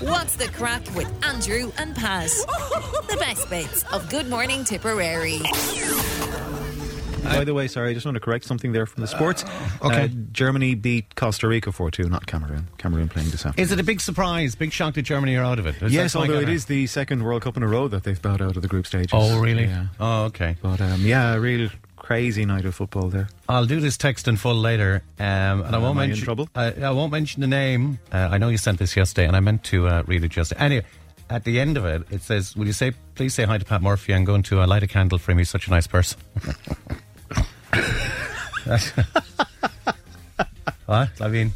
What's the crack with Andrew and Pat? The best bits of Good Morning Tipperary. By the way, sorry, I just want to correct something there from the sports. okay. Uh, Germany beat Costa Rica 4 2, not Cameroon. Cameroon playing this afternoon. Is it a big surprise, big shock that Germany are out of it? Is yes, although it kinda- is the second World Cup in a row that they've bowed out of the group stages. Oh, really? Yeah. Oh, okay. But um, yeah, a real crazy night of football there. I'll do this text in full later, um, and I Uh, won't I in mention. trouble? I, I won't mention the name. Uh, I know you sent this yesterday, and I meant to uh, read it yesterday. Anyway, at the end of it, it says, "Will you say, please say hi to Pat Murphy? I'm going to uh, light a candle for him. He's such a nice person." what? I mean,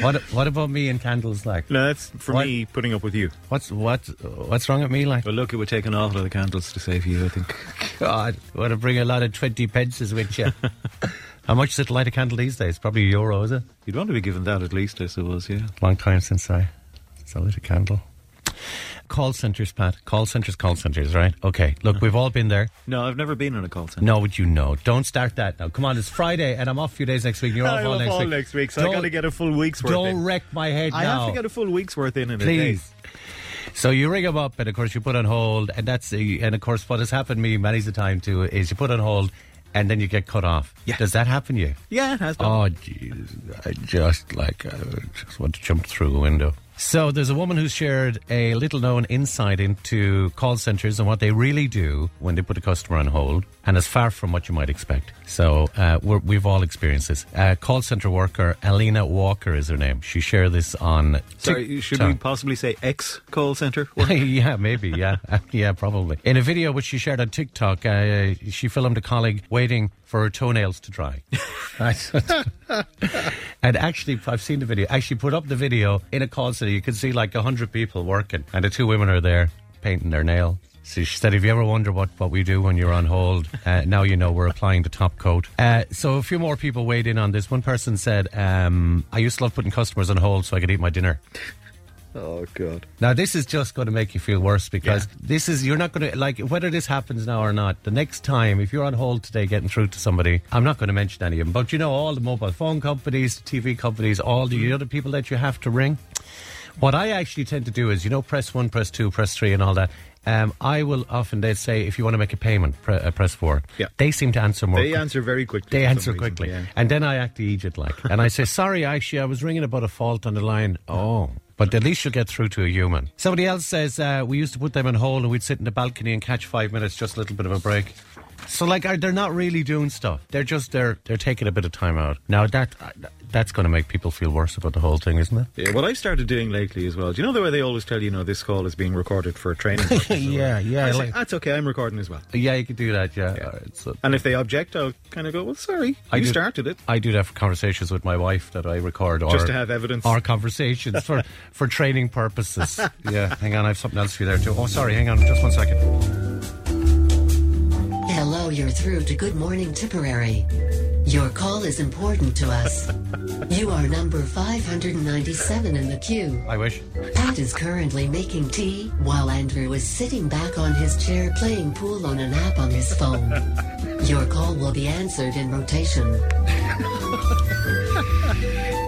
what? What about me and candles? Like, No, that's for What? me putting up with you. what's what? What's wrong with me? Like, But look, it would take an awful lot of candles to save you, I think. God, want to bring a lot of twenty pences with you. How much is it light a candle these days? Probably a euro, is it? You'd want to be given that at least, I suppose, yeah. Long time since I, since I lit a candle. Call centres, Pat. Call centres, call centres, right? Okay. Look, we've all been there. No, I've never been in a call centre. No, would you know? Don't start that now. Come on, it's Friday and I'm off a few days next week. You're off I'm all off next all week. next week, so Don't- i got to get a full week's worth Don't in. wreck my head I now. have to get a full week's worth in in a day. Please. So you ring them up, and of course you put on hold, and that's the, and of course what has happened to me many a time too is you put on hold, and then you get cut off. Yeah. Does that happen to you? Yeah, it has done. Oh, jeez. I just like, I just want to jump through a window. So there's a woman who shared a little known insight into call centres and what they really do when they put a customer on hold, and it's far from what you might expect. So uh, we're, we've all experienced this. Uh, call centre worker Alina Walker is her name. She shared this on. Sorry, should we possibly say ex call centre? yeah, maybe. Yeah, yeah, probably. In a video which she shared on TikTok, uh, she filmed a colleague waiting for her toenails to dry. And actually, I've seen the video. Actually, put up the video in a call center. You can see like a hundred people working, and the two women are there painting their nail. So she said, if you ever wonder what, what we do when you're on hold, uh, now you know we're applying the top coat. Uh, so a few more people weighed in on this. One person said, um, I used to love putting customers on hold so I could eat my dinner. Oh, God. Now this is just going to make you feel worse because Yeah. this is you're not going to like whether this happens now or not. The next time, if you're on hold today getting through to somebody, I'm not going to mention any of them, but you know all the mobile phone companies, TV companies, all the other people that you have to ring. What I actually tend to do is, you know, press one, press two, press three, and all that. Um, I will often they'd say if you want to make a payment, pre- uh, press four. Yeah. They seem to answer more. They quick- answer very quickly. they answer reason, quickly. yeah. And then I act the idiot like. And I say, sorry, actually, I was ringing about a fault on the line. Oh. But at least you'll get through to a human. Somebody else says, uh, we used to put them on hold and we'd sit in the balcony and catch five minutes, just a little bit of a break. So, like, are, they're not really doing stuff. They're just, they're, they're taking a bit of time out. Now, that uh, that's going to make people feel worse about the whole thing, isn't it? Yeah, what I've started doing lately as well. Do you know the way they always tell you, you know, this call is being recorded for training? Yeah, yeah, I say, like- That's okay. I'm recording as well. Yeah, you could do that, yeah. Yeah. All right, so And if they object, I'll kind of go, well, sorry, I you do- started it. I do that for conversations with my wife that I record. Or, Just to have evidence. Our conversations for, for training purposes. yeah, hang on, I have something else for you there too. Oh, sorry, hang on, just one second. Hello, you're through to Good Morning Tipperary. Your call is important to us. You are number 597 in the queue. I wish. Pat is currently making tea while Andrew is sitting back on his chair playing pool on an app on his phone. Your call will be answered in rotation.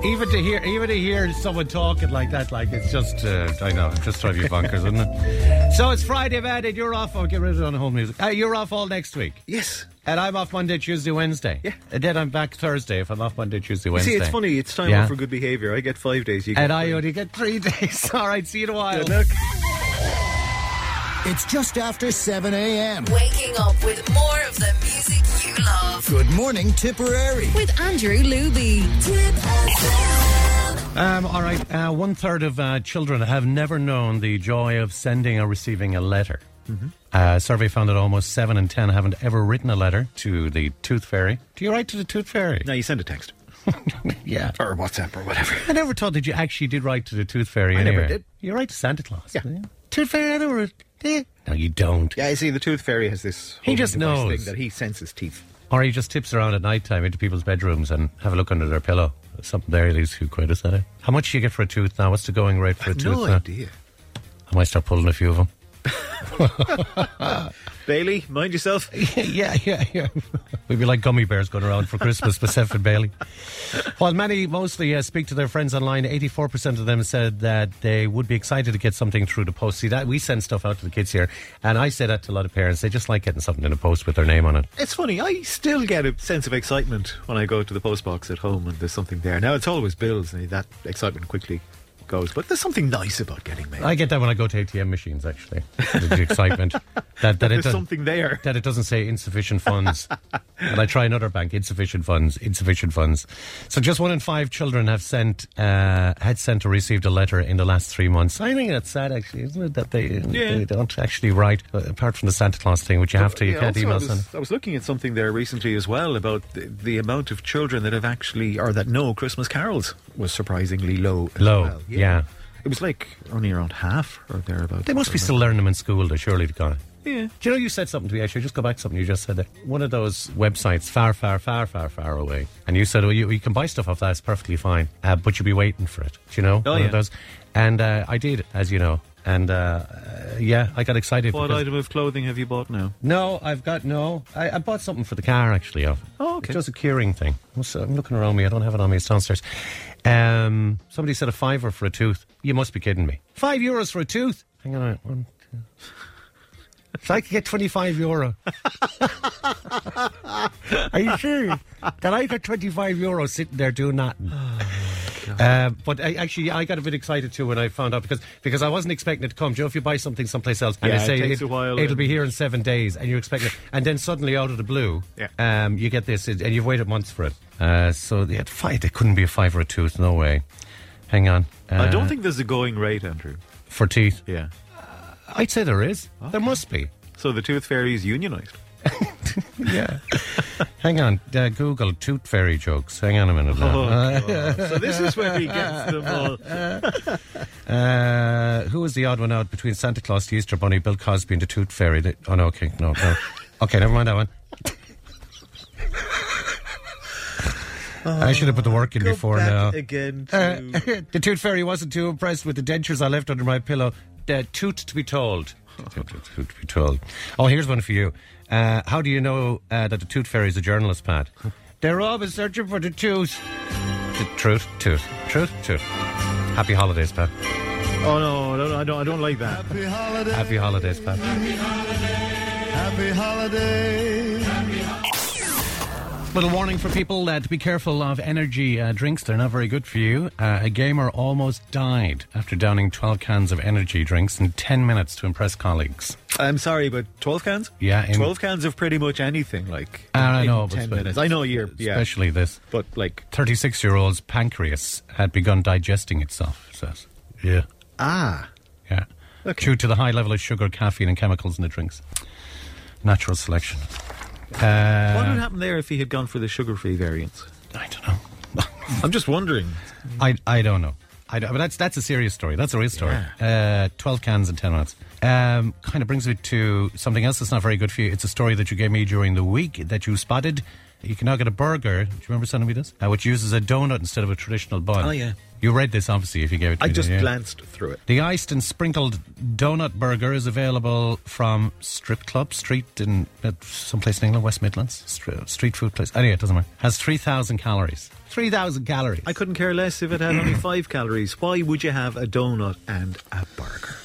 Even to hear, even to hear someone talking like that, like it's just, uh, I know, it just drive you bonkers, isn't it? So it's Friday, man, and you're off. I'll get rid of it on home music. Uh, you're off all next week. Yes. And I'm off Monday, Tuesday, Wednesday. Yeah. And then I'm back Thursday if I'm off Monday, Tuesday, Wednesday. See, it's funny. It's time Yeah. out for good behaviour. I get five days. You get And I three. only get three days. All right, see you in a while. Good luck. It's just after 7 a.m. Waking up with more of the music you love. Good morning, Tipperary. With Andrew Luby. Um, all right, uh, one third of uh, children have never known the joy of sending or receiving a letter. Uh, a survey found that almost seven in ten haven't ever written a letter to the Tooth Fairy. Do you write to the Tooth Fairy? No, you send a text Yeah. or WhatsApp or whatever. I never thought that you actually did write to the Tooth Fairy. I never did. You write to Santa Claus. Yeah. Tooth Fairy, I never. Eh. did. No, you don't. Yeah, I see, the tooth fairy has this. He just knows. thing that he senses teeth. Or he just tips around at night time into people's bedrooms and have a look under their pillow. Something there, these few quid, is that it? How much do you get for a tooth now? What's the going rate for a tooth No now? idea. I might start pulling a few of them. Bailey, mind yourself. yeah, yeah, yeah. We'd be like gummy bears going around for Christmas with Seth and Bailey. While many mostly uh, speak to their friends online, 84% of them said that they would be excited to get something through the post. See, that we send stuff out to the kids here, and I say that to a lot of parents. They just like getting something in the post with their name on it. It's funny, I still get a sense of excitement when I go to the post box at home and there's something there. Now, it's always bills, and that excitement quickly goes, but there's something nice about getting mail. I get that when I go to ATM machines, actually. The, excitement. That, that, There's does- something there. that it doesn't say insufficient funds. and I try another bank, insufficient funds, insufficient funds. So just one in five children have sent, uh, had sent or received a letter in the last three months. I think that's sad, actually, isn't it? That they, they don't actually write, uh, apart from the Santa Claus thing, which you have to, you Yeah, can't email I was, I was looking at something there recently as well about the, the amount of children that have actually, or that know Christmas carols was surprisingly low. Low, well. yeah. It was like only around half or thereabouts. They must be still learning them in school, though, surely, to God. Yeah. Do you know you said something to me? Actually, just go back to something you just said there. One of those websites, far, far, far, far, far away, and you said, "Oh, you, you can buy stuff off that. It's perfectly fine, uh, but you'll be waiting for it." Do you know? Oh, One yeah. of those. And uh, I did, as you know, and uh, uh, yeah, I got excited. What because- item of clothing have you bought now? No, I've got no. I, I bought something for the car actually. Of Oh, okay. Just a curing thing. I'm I'm looking around me. I don't have it on me. It's downstairs. Um, somebody said a fiver for a tooth. You must be kidding me. Five euros for a tooth. Hang on a minute. One, two. So I could get 25 euro. Are you serious? That I got 25 euro sitting there doing nothing. Uh, but I, actually, I got a bit excited too when I found out because because I wasn't expecting it to come. Joe, if you buy something someplace else and Yeah, they it say takes a while it'll and- be here in seven days, and you're expecting it, and then suddenly out of the blue, Yeah. um, you get this, and you've waited months for it. Uh, so they had five. They couldn't be a five or a tooth. No way. Hang on. Uh, I don't think there's a going rate, Andrew. for teeth. Yeah. I'd say there is. There must be. So the tooth fairy is unionised. Yeah. Hang on. Uh, Google tooth fairy jokes. Hang on a minute. Now. Oh, so this is where he gets them all. Uh, who was the odd one out between Santa Claus, the Easter Bunny, Bill Cosby, and the Tooth Fairy? Oh, no, okay. No, no. Okay, never mind that one. I should have put the work in before now. again Uh, to the Tooth Fairy wasn't too impressed with the dentures I left under my pillow. The toot to be told. Toot, toot, toot to be told. Oh, here's one for you. Uh, how do you know uh, that the Tooth Fairy is a journalist, Pat? They're always searching for the tooth. The truth, tooth, truth, tooth. Happy holidays, Pat. Oh no, no, no, I don't I don't like that. Happy holiday. Happy holidays, Pat. Happy holiday. Little warning for people uh, to be careful of energy uh, drinks. They're not very good for you. Uh, a gamer almost died after downing 12 cans of energy drinks in 10 minutes to impress colleagues. I'm sorry, but 12 cans? Yeah, in- 12 cans of pretty much anything, like. Ah, I know, but 10 spe- minutes. I know you're. Yeah. Especially this. But, like. 36 year old's pancreas had begun digesting itself, it says. Yeah. Ah. Yeah. Okay. Due to the high level of sugar, caffeine, and chemicals in the drinks. Natural selection. What Uh, would happen there if he had gone for the sugar free variants? I don't know. I'm just wondering. I, I don't know. I don't, but that's that's a serious story. That's a real story. Uh, Twelve cans in ten minutes. Um, kind of brings me to something else that's not very good for you. It's a story that you gave me during the week that you spotted. You can now get a burger. Do you remember sending me this? Uh, which uses a donut instead of a traditional bun. Oh, yeah. You read this obviously if you gave it to I me. I just didn't glanced through it. The iced and sprinkled donut burger is available from Strip Club Street in uh, someplace in England, West Midlands. Str- street food place. Anyway, it doesn't matter. Has 3,000 calories. 3,000 calories. I couldn't care less if it had only five calories. Why would you have a donut and a burger?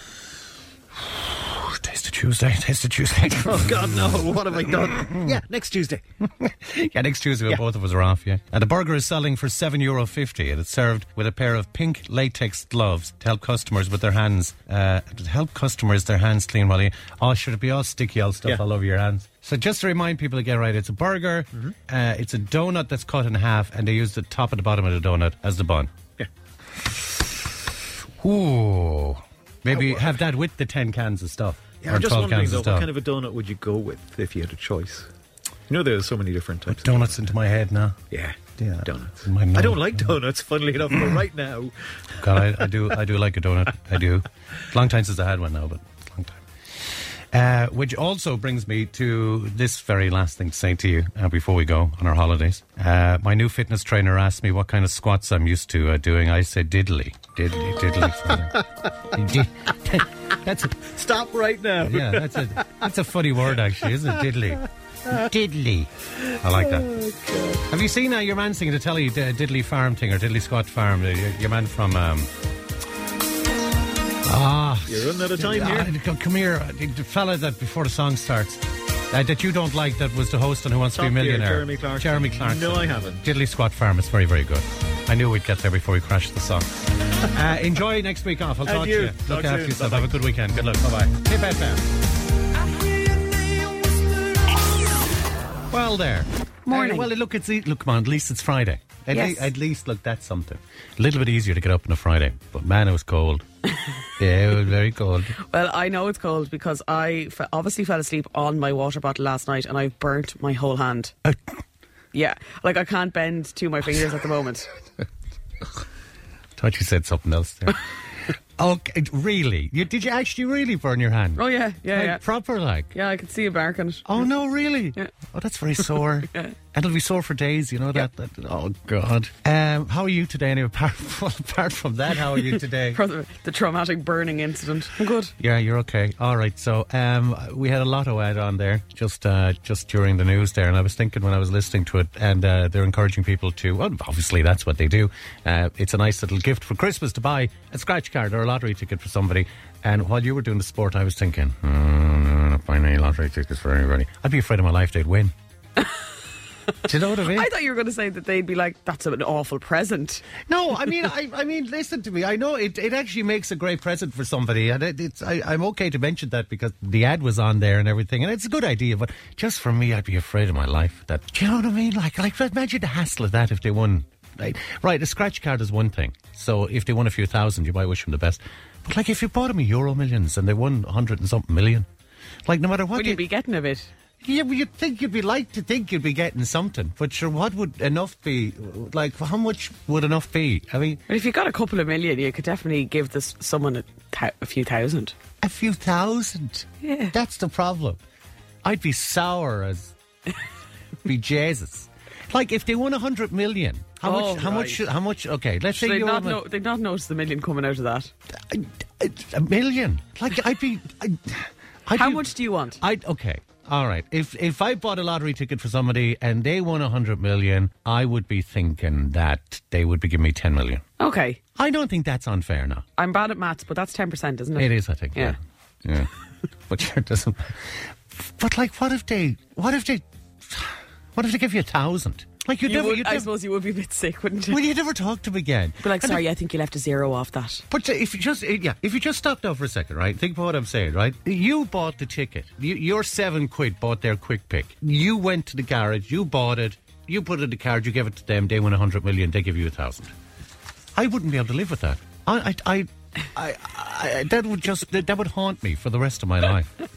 Taste of Tuesday. Taste of Tuesday. Oh, God, no. What have I done? yeah, next Tuesday. yeah, next Tuesday Yeah. both of us are off, yeah. And the burger is selling for seven euro fifty, and it's served with a pair of pink latex gloves to help customers with their hands, uh, to help customers their hands clean while you. Oh, should it be all sticky, all stuff Yeah. all over your hands? So just to remind people again, right? It's a burger. Mm-hmm. Uh, it's a donut that's cut in half, and they use the top and the bottom of the donut as the bun. Yeah. Ooh, maybe oh, have that with the ten cans of stuff. Yeah, or I'm just wondering, cans though, of stuff. what kind of a donut would you go with if you had a choice? You know, there's so many different types. of donuts into my head now. Yeah. Yeah. Donuts. My I don't like donuts, funnily enough, but right now. God, I, I do. I do like a donut. I do. Long time since I had one now, but. Uh, which also brings me to this very last thing to say to you uh, before we go on our holidays. Uh, my new fitness trainer asked me what kind of squats I'm used to uh, doing. I said diddly, diddly, diddly. That's a, Stop right now. yeah, that's a that's a funny word actually, isn't it? Diddly. Diddly. I like that. Have you seen uh, your man singing the telly D- Diddly Farm thing or Diddly Squat Farm? Uh, Your, your man from. Um, ah, You're running out of time Ah, here. come here, the the fella that before the song starts, uh, that you don't like, that was the host on Who Wants to Be a Top tier, Millionaire. Jeremy Clarkson. Jeremy Clarkson. No, I haven't. Diddly Squat Farm is very, very good. I knew we'd get there before we crashed the song. uh, enjoy next week off. I'll talk you. to you. Talk Look after yourself. Bye-bye. Have a good weekend. Good luck. Bye bye. Tipp FM. Well, there. Morning. Uh, well, look, it's e- look, come on. At least it's Friday. At, Yes. le- at least, look, that's something. A little bit easier to get up on a Friday, but man, it was cold. yeah, it was very cold. Well, I know it's cold because I f- obviously fell asleep on my water bottle last night and I've burnt my whole hand. Yeah, like I can't bend to my fingers at the moment. Thought you said something else there. okay, really? You, did you actually really burn your hand? Oh yeah, yeah, Like, yeah. Proper, like. Yeah, I can see a bark on it. Oh no, really? Yeah. Oh, that's very sore. Yeah. And it'll be sore for days, you know that. that oh God. Um, how are you today? Anyway, apart, well, apart from that, how are you today? The, the traumatic burning incident. I'm good. yeah, you're okay. All right. So um, we had a lotto ad on there just uh, just during the news there, and I was thinking when I was listening to it, and uh, they're encouraging people to. Well, obviously that's what they do. Uh, it's a nice little gift for Christmas to buy a scratch card or a lottery ticket for somebody. And while you were doing the sport, I was thinking, no, I'm not buying any lottery tickets for anybody. I'd be afraid of my life they'd win. Do you know what I mean? I thought you were going to say that they'd be like, "That's an awful present." No, I mean, I, I mean, listen to me. I know it, it actually makes a great present for somebody, and it, it's I, I'm okay to mention that because the ad was on there and everything, and it's a good idea. But just for me, I'd be afraid of my life. That do you know what I mean? Like, like imagine the hassle of that if they won. Like, right, a scratch card is one thing. So if they won a few thousand, you might wish them the best. But like, if you bought them a Euro Millions and they won a hundred and something million, like no matter what, Would you be getting a bit? Yeah, but you'd think you'd be like to think you'd be getting something. But sure, what would enough be? Like, how much would enough be? I mean. But if you got a couple of million, you could definitely give this someone a, a few thousand. A few thousand. Yeah. That's the problem. I'd be sour as be Jesus. Like if they won a hundred million, how Oh, much? How right. much? How much? Okay, let's say you're not, know, they'd not notice the million coming out of that. a, a million. Like I'd be. I'd, I'd How be- much do you want? I'd okay. All right. If if I bought a lottery ticket for somebody and they won a hundred million, I would be thinking that they would be giving me ten million. Okay, I don't think that's unfair now. I'm bad at maths, but that's ten percent, isn't it? It is, I think. Yeah. Yeah. Yeah. but sure, it doesn't. But like, what if they? What if they? What if they give you a thousand? Like you You never, would, you I never. suppose you would be a bit sick, wouldn't you? Well, you'd never talk to him again. Be like, And sorry, I think you left a zero off that. But uh, if you just, uh, yeah, if you just stop now for a second, right? Think about what I'm saying, right? You bought the ticket. You, your seven quid bought their quick pick. You went to the garage. You bought it. You put it in the card. You give it to them. They win a hundred million. They give you a thousand. I wouldn't be able to live with that. I, I, I, I, I that would just that, that would haunt me for the rest of my life.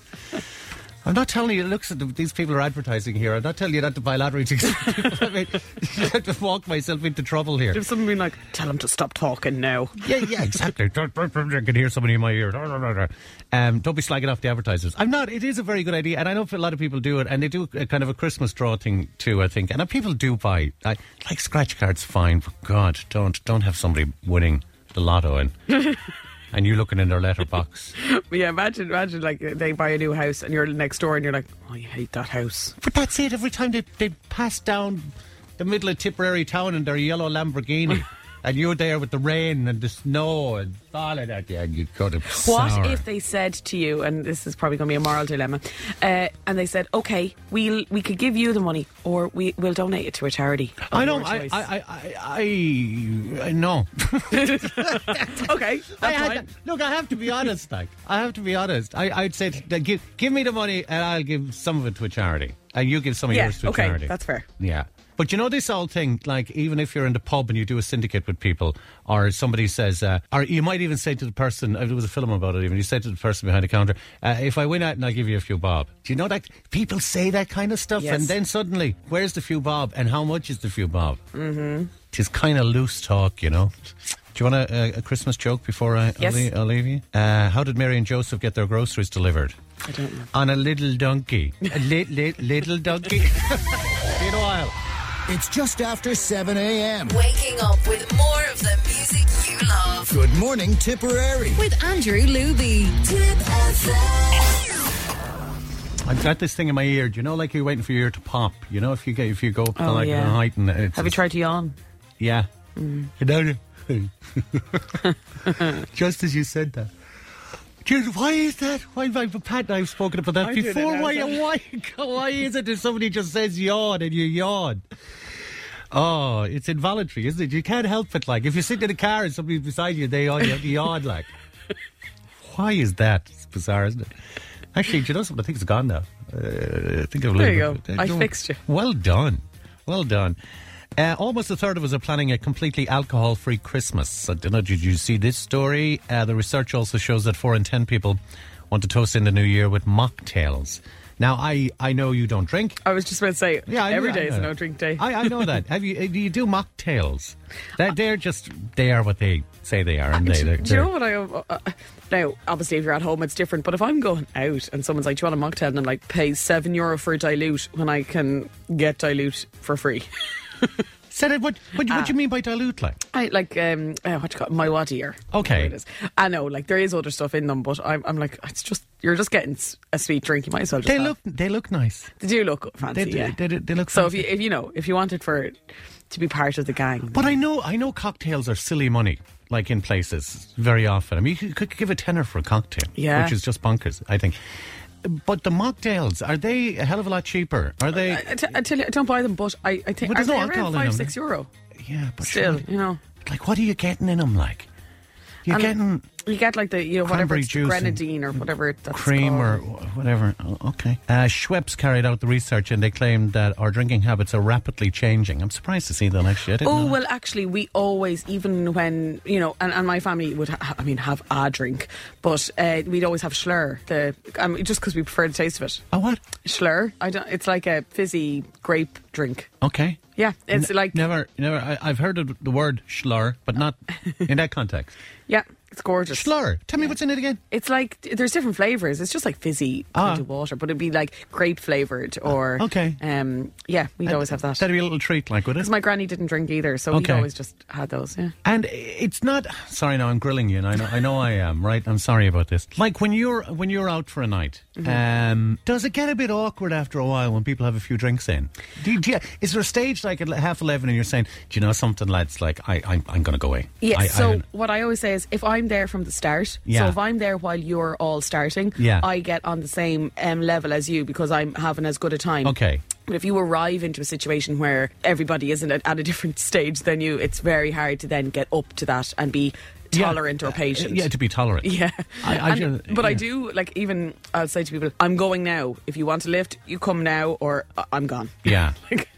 I'm not telling you. It looks at the, these people are advertising here. I'm not telling you not to buy lottery tickets. I mean, you have to walk myself into trouble here. If someone like, tell him to stop talking now. Yeah, yeah, exactly. I can hear somebody in my ear. Um, don't be slagging off the advertisers. I'm not. It is a very good idea, and I know a lot of people do it, and they do a kind of a Christmas draw thing too. I think, and people do buy I, like scratch cards. Fine, but God, don't don't have somebody winning the lotto and and you're looking in their letterbox. Yeah, imagine, imagine like they buy a new house and you're next door and you're like, oh, you hate that house. But that's it. Every time they they pass down the middle of Tipperary town in their yellow Lamborghini. And you're there with the rain and the snow and all of that, yeah, and you got to. What if they said to you, and this is probably going to be a moral dilemma, uh, and they said, okay, we'll we could give you the money, or we will donate it to a charity. I know. I. I, I, I, I know. okay, that's I fine. to- look, I have to be honest. Like, I have to be honest. I, I'd say, give, give me the money, and I'll give some of it to a charity, and you give some of yours to a okay, charity. that's fair. Yeah. But you know this old thing, like even if you're in the pub and you do a syndicate with people, or somebody says, uh, or you might even say to the person, uh, there was a film about it even, you say to the person behind the counter, uh, if I win out and I'll give you a few bob. Do you know that? People say that kind of stuff, Yes. and then suddenly, where's the few bob and how much is the few bob? Mm-hmm. It's kind of loose talk, you know. Do you want a, a, a Christmas joke before I, Yes. I'll, leave, I'll leave you? Uh, how did Mary and Joseph get their groceries delivered? I don't know. On a little donkey. a li- li- little donkey. It's just after 7 a.m. Waking up with more of the music you love. Good morning, Tipperary. with Andrew Luby. I've got this thing in my ear. Do you know, like you're waiting for your ear to pop? You know, if you get if you go up to Oh, like yeah. a height and it's Have you tried to yawn? Yeah. Mm. You know, Just as you said that. Dude, why is that? Why I, Pat and I have spoken about that I before? Why, why, why is it if somebody just says yawn and you yawn? Oh, it's involuntary, isn't it? You can't help it. Like, if you sit in a car and somebody's beside you, they yawn, you have to yawn, like. Why is that? It's bizarre, isn't it? Actually, do you know something? I think it's gone now. Uh, I think I've There you go. I don't- fixed you. Well done. Well done. Uh, almost a third of us are planning a completely alcohol free Christmas. I don't know, did you see this story? Uh, the research also shows that four in ten people want to toast in the new year with mocktails. Now, I, I know you don't drink. I was just about to say, Yeah, every know- day is a no drink day. I, I know that. Have you? uh, Do you do mocktails? That they're just they are what they say they are, and they. do, they're- do you know what I? Uh, uh, now, obviously, if you're at home, it's different. But if I'm going out and someone's like, "Do you want a mocktail?" and I'm like, "Pay seven euro for a dilute when I can get dilute for free." Said it. What? What, what do you mean by dilute? Like? I like um, uh, what you call it, my what ear. Okay. It is. I know, like there is other stuff in them, but I'm, I'm like, it's just you're just getting a sweet drink. You might as well. Just They have. look. They look nice. They do look fancy. They, yeah. they, they, they look. so if you if you know if you wanted for to be part of the gang, But I know, I know, cocktails are silly money. Like in places, very often. I mean, you could, could give a tenner for a cocktail, Yeah. which is just bonkers. I think. But the mocktails are they a hell of a lot cheaper? Are they? I, t- I tell you, I don't buy them, but I, I think there's no alcohol around in five them. six eh? euro yeah, but still. sure. You know, Like, what are you getting in them? Like, you're And getting you get like the you know whatever it's the juice grenadine or whatever cream called. or whatever. Oh, okay. Uh, Schweppes carried out the research and they claimed that our drinking habits are rapidly changing. I'm surprised to see that actually. Oh well, actually, we always, even when you know, and, and my family would, ha- I mean, have a drink, but uh, we'd always have Shloer, the mean, just because we prefer the taste of it. Oh, what? Shloer, I don't. It's like a fizzy grape drink. Okay. Yeah, it's N- like never, never. I, I've heard of the word Shloer, but not in that context. yeah, it's gorgeous. Shloer. Tell me what's in it again. It's like there's different flavors. It's just like fizzy Ah. kind of water, but it'd be like grape flavored or okay. Um, yeah, we'd always have that That'd be a little treat, like, would it? because my granny didn't drink either, so we'd always just had those. Yeah. And it's not. Sorry, now I'm grilling you, and I know, I know I am. Right, I'm sorry about this. Like when you're when you're out for a night, Mm-hmm. um, does it get a bit awkward after a while when people have a few drinks in? Do do you, is there a stage like at half eleven, and you're saying, "Do you know something, lads? Like I, I'm, I'm going to go away." Yes. I, so I, what I always say is, if I'm there from the start, Yeah. so if I'm there while you're all starting, Yeah. I get on the same um, level as you because I'm having as good a time. okay. But if you arrive into a situation where everybody isn't at a different stage than you, it's very hard to then get up to that and be Yeah. tolerant or patient. Yeah, to be tolerant. Yeah, I- I And- but I do like even I'll say to people, "I'm going now. If you want to lift, you come now, or I- I'm gone." Yeah.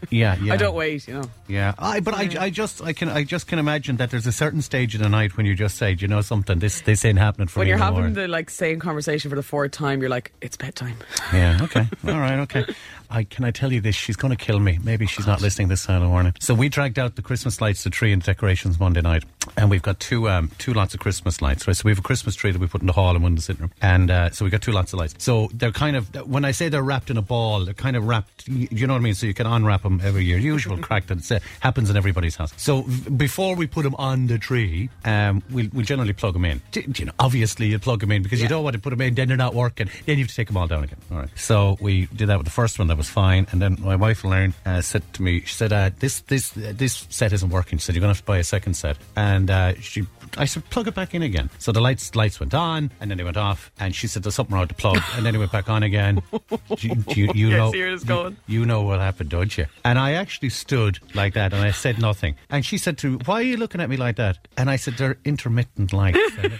Yeah, yeah. I don't wait. You know. Yeah, I, but I, I just, I can, I just can imagine that there's a certain stage in the night when you just say, "Do you know something, this, this ain't happening for when me When you're no having more." the like same conversation for the fourth time, you're like, "It's bedtime." Yeah, okay. All right, okay. I can I tell you this, she's gonna kill me. Maybe she's not listening this the morning. So we dragged out the Christmas lights, the tree and decorations Monday night. And we've got two um two lots of Christmas lights, right? So we have a Christmas tree that we put in the hall and one in the sitting room. And uh, so we got two lots of lights. So they're kind of when I say they're wrapped in a ball, they're kind of wrapped you know what I mean? So you can unwrap them every year. Usual crack that uh, happens in everybody's house. So v- before we put them on the tree, um, we'll, we'll generally plug them in. D- You know, obviously you plug them in because you don't want to put them in, then they're not working. Then you have to take them all down again. All right. So we did that with the first one. That was fine. And then my wife learned uh, said to me, she said, uh, "This this uh, this set isn't working." She said, "You're gonna have to buy a second set." And uh, she. I said, plug it back in again. So the lights lights went on, and then they went off. And she said, "There's something wrong with the plug," and then it went back on again. you, you, you know, I see where it's you- you know what happened, don't you? And I actually stood like that and I said nothing. And she said to me, Why are you looking at me like that? And I said, They're intermittent lights.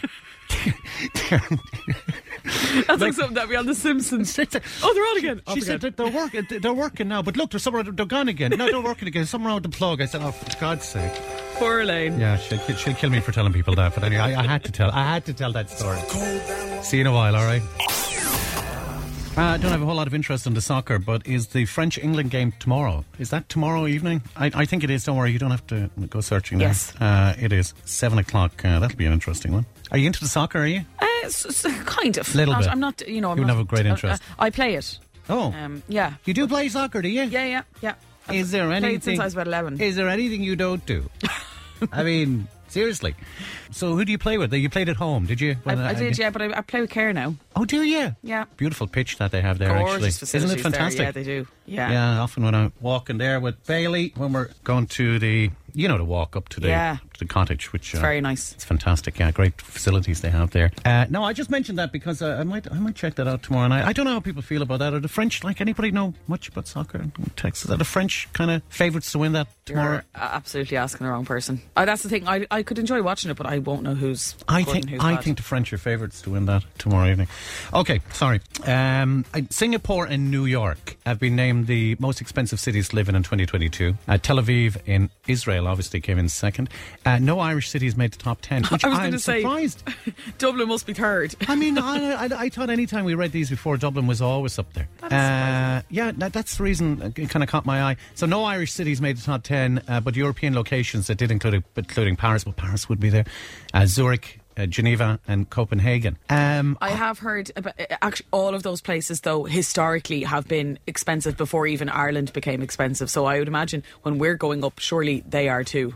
That's like something that be on The Simpsons. oh, they're on again. Off she again. said they're working. They're working now, but look, they're somewhere. They're gone again. No, they're working again. Somewhere with the plug. I said, "Oh, for God's sake!" Poor Elaine. Yeah, she'll, she'll kill me for telling people that. But anyway, I, I had to tell. I had to tell that story. See you in a while. All right. Uh, I don't have a whole lot of interest in the soccer, but is the French England game tomorrow? Is that tomorrow evening? I, I think it is. Don't worry, you don't have to go searching. Yes. uh, it is seven o'clock. Uh, that'll be an interesting one. Are you into the soccer? Are you? Uh, s- s- kind of. Little Not- bit. I'm not. You know. I'm You not, have a great uh, uh, interest. I play it. Oh, Um, yeah. you do play soccer, do you? Yeah. Yeah. Yeah. I've Is there played anything? since I was about eleven. Is there anything you don't do? I mean, Seriously. So who do you play with? You played at home, did you? I, I uh, did, yeah, but I, I play with Cahir now. Oh, do you? Yeah. Beautiful pitch that they have there. Gorgeous actually, isn't it fantastic? There. Yeah, they do. Yeah. Yeah, often when I'm walking there with Bailey, when we're going to the, you know, the walk up to the, Yeah. The cottage, which It's very nice. It's fantastic. Yeah, great facilities they have there. Uh, no, I just mentioned that because uh, I might, I might check that out tomorrow. And I, I don't know how people feel about that. Are the French like anybody know much about soccer in Texas? Are the French kind of favourites to win that tomorrow? You're absolutely asking the wrong person. Uh, that's the thing. I, I could enjoy watching it, but I won't know who's. I think who's I bad. think the French are favourites to win that tomorrow evening. Okay, sorry. Um, Singapore and New York have been named the most expensive cities to live in in 2022. Uh, Tel Aviv in Israel obviously came in second. Uh, no Irish cities made the top ten, which I was I'm going to say surprised. Dublin must be third. I mean, I, I, I thought any time we read these before, Dublin was always up there. That Uh, yeah, that, that's the reason it kind of caught my eye. So no Irish cities made the top ten, uh, but European locations that did include, including Paris. Well, Paris would be there. Uh, Zurich, uh, Geneva, and Copenhagen. Um, I have heard about uh, actually all of those places though historically have been expensive before even Ireland became expensive. So I would imagine when we're going up, surely they are too.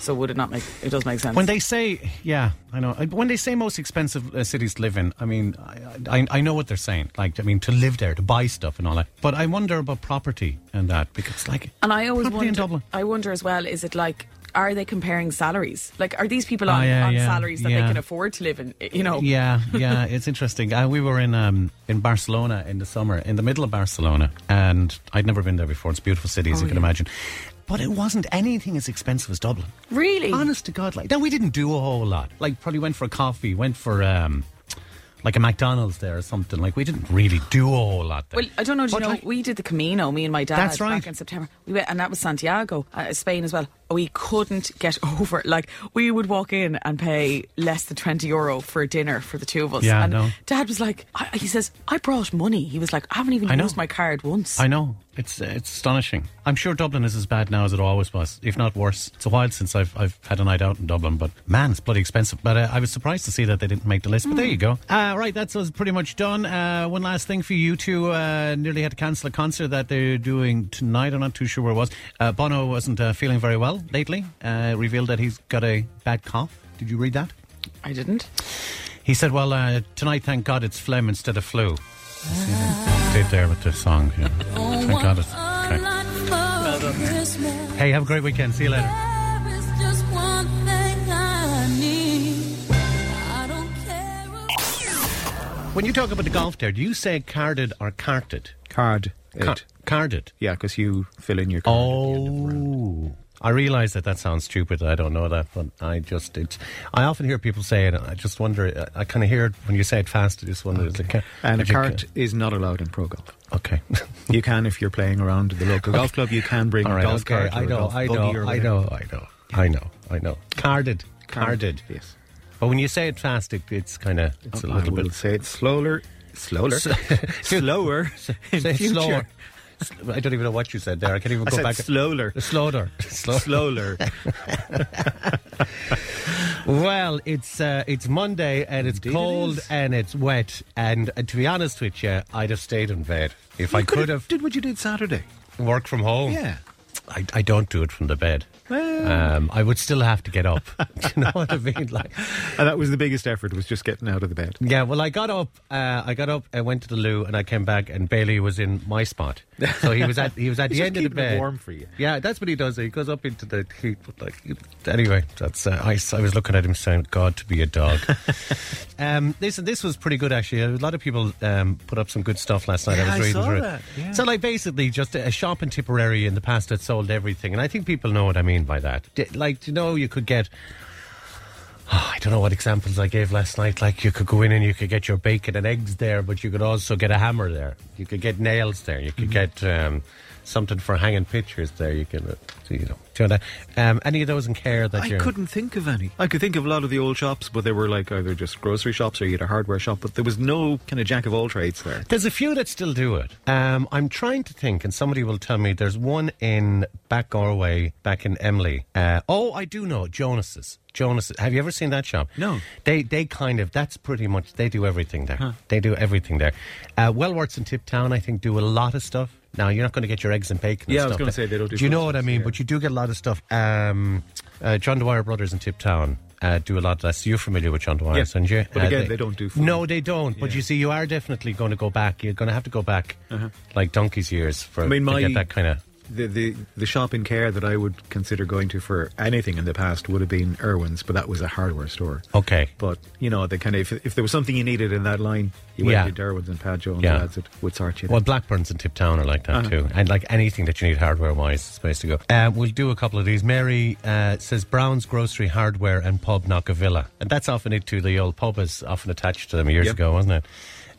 So would it not make it does make sense? When they say, yeah, I know. Uh, When they say most expensive uh, cities to live in, I mean, I, I, I know what they're saying. Like, I mean, to live there, to buy stuff and all that. But I wonder about property and that because, like, and I always property in wonder. Dublin. I wonder as well. Is it like? Are they comparing salaries? Like, are these people Ah, on, yeah, on yeah, salaries that yeah. they can afford to live in? You know, Yeah, yeah, it's interesting. Uh, we were in um, in Barcelona in the summer, in the middle of Barcelona, and I'd never been there before. It's a beautiful city, as Oh, you can imagine. But it wasn't anything as expensive as Dublin. really. Honest to God, like, no, we didn't do a whole lot. Like, probably went for a coffee, went for um, like a McDonald's there or something. Like, we didn't really do a whole lot there. Well, I don't know. Do you But, know like- we did the Camino? Me and my dad. That's right. Back in September, we went, and that was Santiago, uh, Spain as well. We couldn't get over. Like we would walk in and pay less than twenty euro for dinner for the two of us. Yeah, and no. Dad was like, I, he says, I brought money. He was like, I haven't even I know. used my card once. I know it's it's astonishing. I'm sure Dublin is as bad now as it always was, if not worse. It's a while since I've I've had a night out in Dublin, but man, it's bloody expensive. But uh, I was surprised to see that they didn't make the list. But there you go. Uh, right, that's us pretty much done. Uh, one last thing for you two. Uh, nearly had to cancel a concert that they're doing tonight. I'm not too sure where it was. Uh, Bono wasn't uh, feeling very well lately. Uh, revealed that he's got a bad cough. Did you read that? I didn't. He said, "Well, uh, tonight, thank God, it's phlegm instead of flu." Did there with the song. Yeah. Thank God it's okay. Hey, have a great weekend. See you later. When you talk about the golf there, do you say carded or carted? Card. Ca- it. carded. Yeah, because you fill in your card. at the end of the round. Oh. I realise that that sounds stupid. I don't know that, but I just it's. I often hear people say it. and I just wonder. I, I kind of hear it when you say it fast. I just wonder. It ca- And a did you cart is not allowed in pro golf. Okay. You can if you're playing around the local golf club. You can bring All a golf Okay. cart. I a know. I know. I know. I know. I know. I know. Carded. Carded. Yes. But when you say it fast, it, it's kind of it's a I little will bit say it slower, slower, slower. say it slower. I don't even know what you said there. I can't even I go back. slower, Slower. Slower. slower. Well, it's uh, it's Monday and it's Indeed it cold is. and it's wet. And uh, to be honest with you, I'd have stayed in bed if I could have did what you did Saturday. Work from home. Yeah. I, I don't do it from the bed. Um, I would still have to get up. Do you know what I mean? Like, And that was the biggest effort was just getting out of the bed. yeah. Well, I got up. Uh, I got up. I went to the loo, and I came back, and Bailey was in my spot. So he was at he was at the end of the bed. warm for you. Yeah, that's what he does. He goes up into the heat. But like, anyway, that's uh, I, I was looking at him saying, "God, to be a dog." um, listen, this was pretty good actually. A lot of people um, put up some good stuff last night. Yeah, I was I reading saw through it. yeah. So, like, basically, just a, a shop in Tipperary in the past that sold everything, and I think people know what I mean by that. Like, you know, you could get. Oh, I don't know what examples I gave last night. Like you could go in and you could get your bacon and eggs there, but you could also get a hammer there. You could get nails there. You could Mm-hmm. get um, something for hanging pictures there. You can, uh, so, you know, do that? Um, any of those in Cahir that I you're. couldn't think of any. I could think of a lot of the old shops, but they were like either just grocery shops or you had a hardware shop, but there was no kind of jack of all trades there. There's a few that still do it. Um, I'm trying to think, and somebody will tell me. There's one in Back Galway, back in Emly. Uh, oh, I do know Jonas's. Jonas, have you ever seen that shop? No. They they kind of that's pretty much they do everything there. They do everything there. Uh, Wellworths in Tiptown, I think, do a lot of stuff. Now you're not going to get your eggs and bacon. and Yeah, I was gonna say they don't do Do you know what I mean? yeah. But you do get a lot of stuff. Um, Uh, John Dwyer Brothers in Tiptown uh, do a lot of that. So you're familiar with John Dwyer, Yeah, aren't you? but Uh, again, they don't do food. No, they don't. But you see, you are definitely going to go back. You're going to have to go back like donkey's years for Uh-huh. I mean, to get that kind of. The, the the shop in Cahir that I would consider going to for anything in the past would have been Irwin's, but that was a hardware store. Okay. But you know, the kind of if, if there was something you needed in that line, you Yeah. went to Irwin's and Padjo and Yeah. lads that would sort you. Well, Blackburns and Tiptown are like that Uh-huh. too, and like anything that you need hardware wise, it's supposed to go. Uh, we'll do a couple of these. Mary uh, says Brown's Grocery Hardware and Pub Knockavilla, and that's often it too. The old pub is often attached to them years Yep. ago, wasn't it?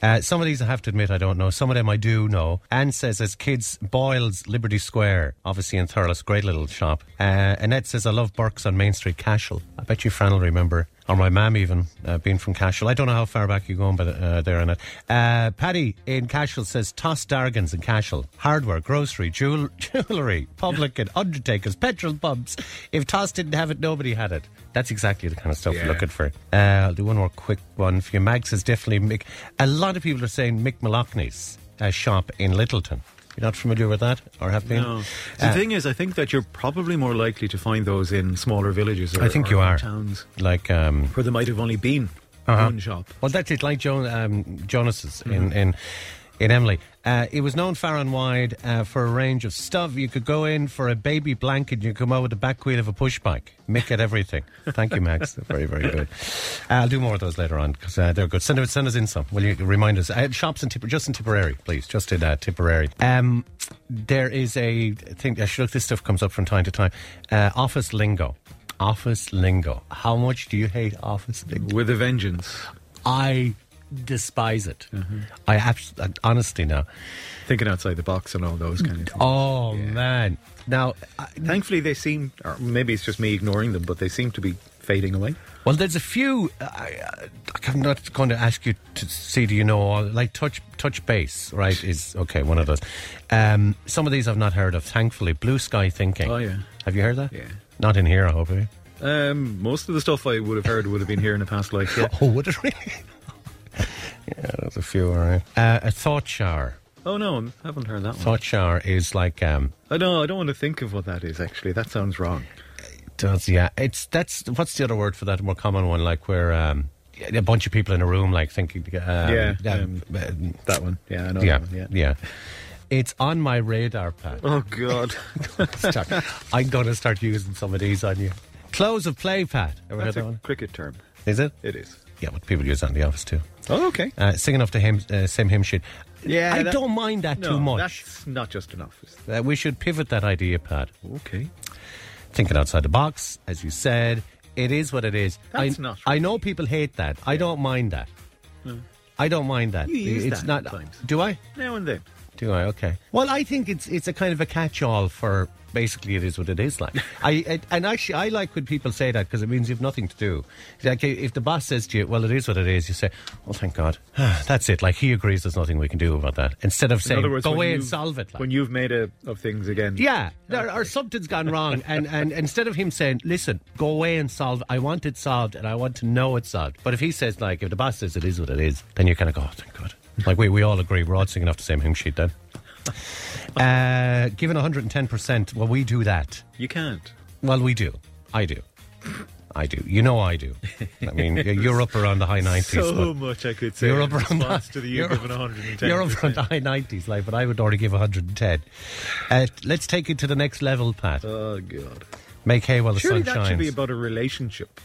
Uh, some of these I have to admit I don't know. Some of them I do know. Anne says as kids, Boyle's Liberty Square, obviously in Thurles, great little shop. Uh, Annette says I love Burke's on Main Street, Cashel. I bet you Fran will remember, or my mam even, uh, being from Cashel. I don't know how far back you're going, but uh, there Annette. Uh, Paddy in Cashel says Toss Dargans in Cashel. Hardware, grocery, jewel- jewellery, publican, undertakers, petrol pumps. If Toss didn't have it, nobody had it. That's exactly the kind of stuff Yeah. we're looking for. Uh, I'll do one more quick one for you. Mag says definitely Mick. A lot of people are saying Mick Malachny's uh, shop in Littleton. You're not familiar with that, or have been? No. The Uh, thing is, I think that you're probably more likely to find those in smaller villages. Or, I think you are. towns Like, um, where there might have only been Uh-huh. one shop. well, that's it. Like jo- um, Jonas's Mm-hmm. in in in Emly. Uh, it was known far and wide uh, for a range of stuff. You could go in for a baby blanket. You come out with the back wheel of a push bike. Mick at everything. Thank you, Max. very, very good. Uh, I'll do more of those later on because uh, they're good. Send, us- send us in some. Will you remind us? Uh, shops in Tipper, just in Tipperary, please. Just in uh, Tipperary. Um, there is a thing. I should look. This stuff comes up from time to time. Uh, office lingo. Office lingo. How much do you hate office lingo? With a vengeance. I despise it. Mm-hmm. I abs- uh, honestly now. Thinking outside the box and all those kind of things. Oh man! Now, I, Thankfully, they seem, or maybe it's just me ignoring them, but they seem to be fading away. well, there's a few. Uh, I, I'm not going to ask you to see. Do you know all like touch touch base? Right? Is okay. One of those. Um, some of these I've not heard of. Thankfully, blue sky thinking. Oh, yeah. Have you heard that? Yeah. Not in here, I hope. Um, most of the stuff I would have heard would have been here in the past life. Yeah. Oh, would it really? Yeah, there's a few. All right. Uh, a thought shower. Oh no, I haven't heard that one. Thought shower is like um, I don't. I don't want to think of what that is. Actually, that sounds wrong. does yeah it's that's what's the other word for that more common one like where um a bunch of people in a room like thinking um, Yeah, um, uh, That one. Yeah, I know. yeah, That one, yeah. yeah it's on my radar pad Oh God. I'm going to start using some of these on you close of play pad ever That's heard that one cricket term. is it It is. Yeah but people use that in the office too Oh, okay. uh, singing off the hymn, uh, same hymn sheet Yeah, i that- don't mind that No, too much That's not just an office. uh, we should pivot that idea pad Okay. thinking outside the box, as you said. It is what it is. That's I, not I know people hate that. I don't mind that. I don't mind that. You use it's that not. sometimes. Do I? Now and then. Do I? Okay. Well, I think it's it's a kind of a catch-all for basically it is what it is like. I, I and actually I like when people say that because it means you've nothing to do. Like if the boss says to you, "Well, it is what it is," you say, "Oh, thank God, that's it." Like he agrees, there's nothing we can do about that. Instead of saying, words, "Go away and solve it," like. When you've made a of things again. Yeah, there, or something's gone wrong, and, and instead of him saying, "Listen, go away and solve," I want it solved, and I want to know it's solved. But if he says, like, if the boss says it is what it is, then you kind of go, "Oh, thank God." Like we, we all agree, we're all singing off the same hymn sheet then. Uh, given 110%, well, we do that. You can't. Well, we do. I do. I do. You know I do. I mean, you're up around the high 90s. So much I could say You're up around that. to the you up- 110. You're up around the high 90s, like, but I would already give 110. Uh, let's take it to the next level, Pat. Oh God. Make hay while the Surely sun that should be shines. about a relationship.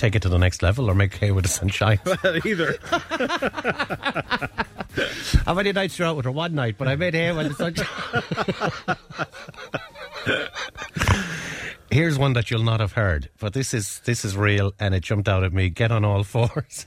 Take it to the next level or make hay with the sunshine. Either. How many nights you're out with her? One night, but I made hay with the sunshine. Here's one that you'll not have heard, but this is this is real, and it jumped out at me. Get on all fours.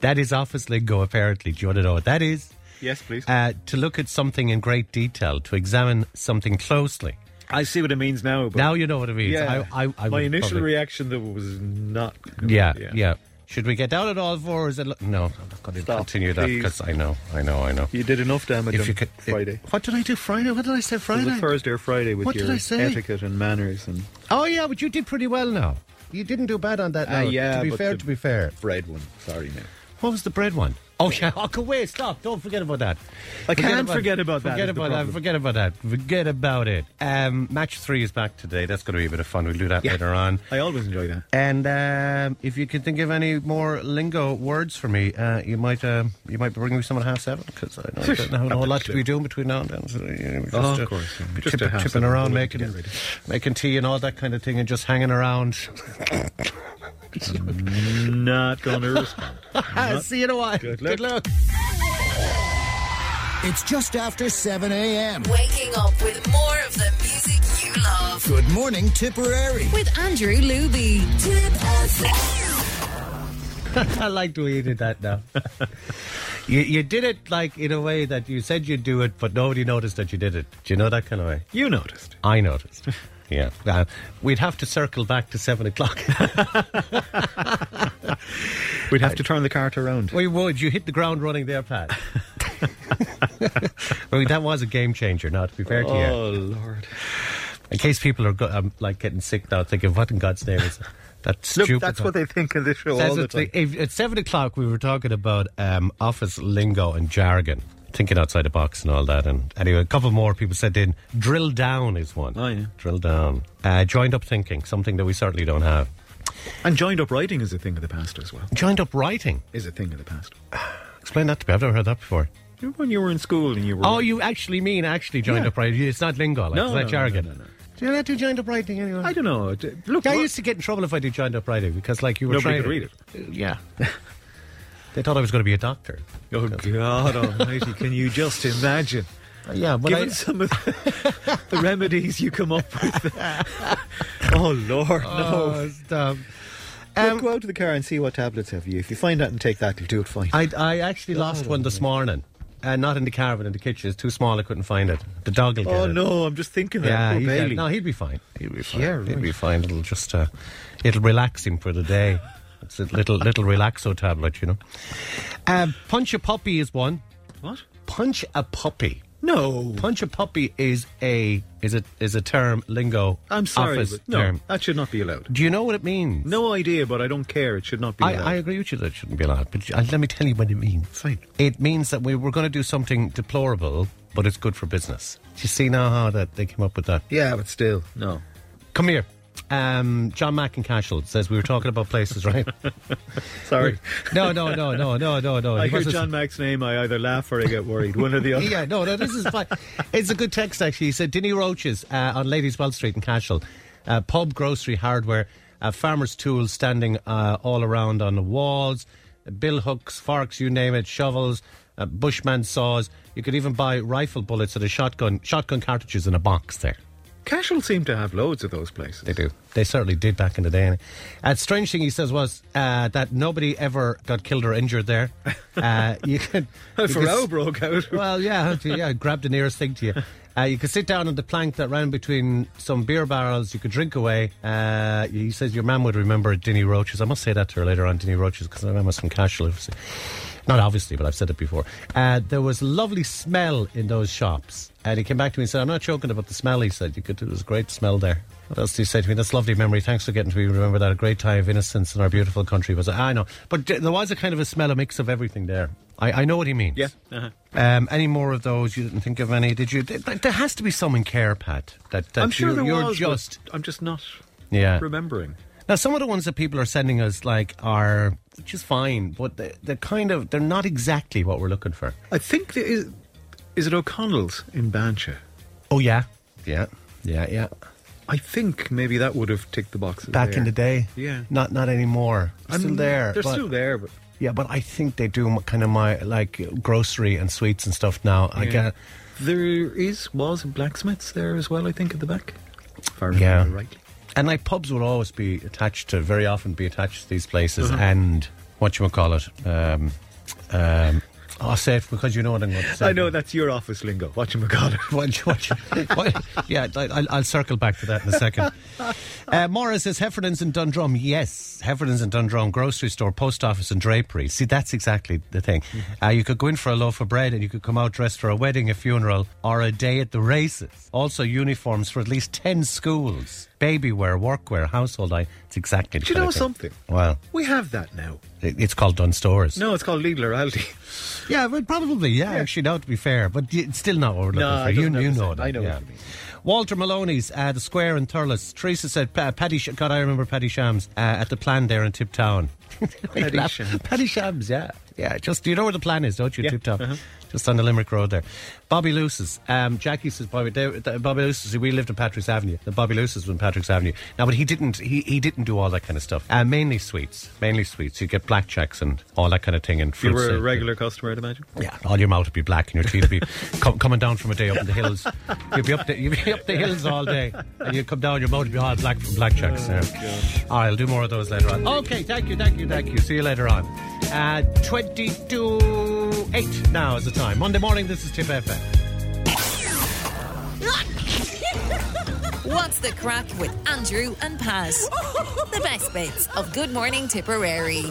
that is office lingo, apparently. Do you want to know what that is? yes, please. Uh, to look at something in great detail, to examine something closely. I see what it means now. But Now you know what it means. yeah, I, I, I my initial probably- reaction though was not. Yeah, yeah, yeah, Should we get down at all fours? And look- no, I'm not going to Stop, continue that because I know, I know, I know. You did enough damage If on you could, Friday. what did I do Friday? What did I say It Friday? Thursday or Friday with What your etiquette and manners and Oh yeah, but you did pretty well now. You didn't do bad on that. Ah, now. yeah, to be fair, to be fair. bread one. Sorry, now. What was the bread one? Oh yeah, oh, stop! Don't forget about that. I can't forget about that Forget about that. Forget about that. Forget about it. Um, match three is back today. That's going to be a bit of fun. We'll do that Yeah. later on. I always enjoy that. And um, if you can think of any more lingo words for me, uh, you might um, you might bring me some at half seven because I know, don't know, know a lot to be doing between now and then. So, you know, just, Oh, of uh, course, yeah. Just tipping, seven, around, we'll making making tea and all that kind of thing, and just hanging around. Not going to respond. See you in a while. Good. Good luck. It's just after 7 a.m. Waking up with more of the music you love. Good morning, Tipperary. With Andrew Luby. Tip I like the way you did that now. you, you did it like in a way that you said you'd do it, but nobody noticed that you did it. Do you know that kind of way? You noticed. I noticed. Yeah. Uh, we'd have to circle back to seven o'clock. We'd have to turn the cart around. we would. You hit the ground running there, Pat. I mean, that was a game changer, now, to be fair to you. Oh, Lord. In case people are go- um, like getting sick now, thinking, what in God's name is that Look, stupid? that's what they think of this show all the time. if- at seven o'clock, we were talking about um, office lingo and jargon, thinking outside the box and all that. And anyway, a couple more people said in drill down is one. Oh, yeah. drill down. Uh, joined up thinking, something that we certainly don't have. And joined up writing is a thing of the past as well. Joined up writing. Is a thing of the past. Explain that to me. I've never heard that before. When you were in school and you were. Oh, you actually mean actually joined Yeah. up writing? It's not lingo, like No, it's no, not no, jargon. no, no, no. Do you not do joined up writing anyway? I don't know. Look, I used to get in trouble if I did joined up writing because, like, you were Nobody trying could read it. Yeah. they thought I was going to be a doctor. Oh, God almighty. Can you just imagine? Yeah, but Given I, some of the, the remedies you come up with. oh, Lord, no. Oh, stop. Look, go out to the car and see what tablets have you. If you find that and take that, you'll do it fine. I, I actually lost one this morning. Uh, not in the car, but in the kitchen. It's too small. I couldn't find it. The dog will get oh, it. Oh no, I'm just thinking that. Yeah, Poor he's got- Bailey. no, he'll be fine. He'll be fine. Yeah, He'll right. be fine. It'll just, uh, it'll relax him for the day. It's a little little relaxo tablet, you know. Um, punch a puppy is one. What? Punch a puppy. No. Punch a puppy is a is a is a term lingo. I'm sorry, but no, term. that should not be allowed. Do you know what it means? No idea, but I don't care. It should not be I, allowed. I agree with you that it shouldn't be allowed, but uh, let me tell you what it means. Fine. It means that we were going to do something deplorable, but it's good for business. Do you see now how that they came up with that? Yeah, but still, no. Come here. Um, John McIncashel says we were talking about places, right? Sorry. no, no, no, no, no, no, no. I He hear John Mack's name, I either laugh or I get worried. One or the other. Yeah, no, no, this is fine. It's a good text, actually. He said, Dinny Roaches uh, on Ladyswell Street in Cashel. Uh, pub, grocery, hardware, uh, farmer's tools standing uh, all around on the walls, bill hooks, forks, you name it, shovels, uh, bushman saws. You could even buy rifle bullets and a shotgun, shotgun cartridges in a box there. Cashel seem to have loads of those places. They do. They certainly did back in the day. And Uh, strange thing he says was uh, that nobody ever got killed or injured there. Uh, you could. you If a could row s- broke out. well, yeah, yeah. Grab the nearest thing to you. Uh, you could sit down on the plank that ran between some beer barrels. You could drink away. Uh, he says your mum would remember Dinny Roaches. I must say that to her later on, Dinny Roaches, because I remember some Cashel. obviously. Not obviously, but I've said it before. Uh, there was lovely smell in those shops. And he came back to me and said, I'm not joking about the smell. He said, you could, there was a great smell there. What else did he say to me? That's a lovely memory. Thanks for getting to me. Remember that a great time of innocence in our beautiful country. Was I know, but there was a kind of a smell, a mix of everything there. I, I know what he means. Yeah. Uh-huh. Um, any more of those? You didn't think of any, did you? There, has to be some in Cahir, Pat. That, that I'm sure you're, there was. just I'm just not yeah. remembering. Now, some of the ones that people are sending us, like, are just fine, but they, they're kind of they're not exactly what we're looking for. I think there is. Is it O'Connell's in Bansha? Oh yeah, yeah, yeah, yeah. I think maybe that would have ticked the boxes. Back there. in the day, Yeah. not not anymore. Still there. They're but- still there, but Yeah, but I think they do kind of my like grocery and sweets and stuff now. I Yeah. get there is was blacksmiths there as well. I think at the back. If I remember Yeah. rightly. And like pubs will always be attached to very often be attached to these places Uh-huh. and what you would call it. Um, um, I'll say it because you know what I'm going to say. I know that's your office lingo. Call it? What, what, what, yeah, I- I'll, I'll circle back to that in a second. Uh, Morris says Heffernan's and Dundrum. Yes, Heffernan's and Dundrum, grocery store, post office, and drapery. See, that's exactly the thing. Uh, you could go in for a loaf of bread and you could come out dressed for a wedding, a funeral, or a day at the races. Also, uniforms for at least 10 schools. Baby wear, workwear, household items. It's exactly Do you know something? Well, We have that now. It's called Dunnes Stores. No, it's called legal orality. Yeah, well, probably, yeah, actually, no, to be fair. But it's still not what we're looking No, for. You, you know that. I know what you mean. Walter Maloney's, uh, the square in Thurles. Teresa said, Paddy, Sh- God, I remember Paddy Shams uh, at the plan there in Tip Town. Paddy Shams. Paddy Shams, yeah. Yeah, just, you know where the plan is, don't you, Yeah, Tip Town? uh-huh. Just on the Limerick Road there. Bobby Luce's. Um, Jackie says, Bobby, they, they- Bobby Luce's, we lived in Patrick's Avenue. The Bobby Luce's was in Patrick's Avenue. Now, but he didn't, he, he didn't do all that kind of stuff. Uh, mainly sweets. Mainly sweets. You get blackjacks and all that kind of thing. And You were a regular customer, I'd imagine. Yeah, all your mouth would be black and your teeth would be com- coming down from a day up in the hills. You'd be up the, you'd be up the hills all day, and you'd come down, your mouth would be all black from blackjacks. Oh, all right, I'll do more of those later on. Okay, thank you, thank you, thank you. See you later on. Uh, 22 8 now is the time. Monday morning, this is Tip FM. What's the crack with Andrew and Paz? The best bits of Good Morning Tipperary.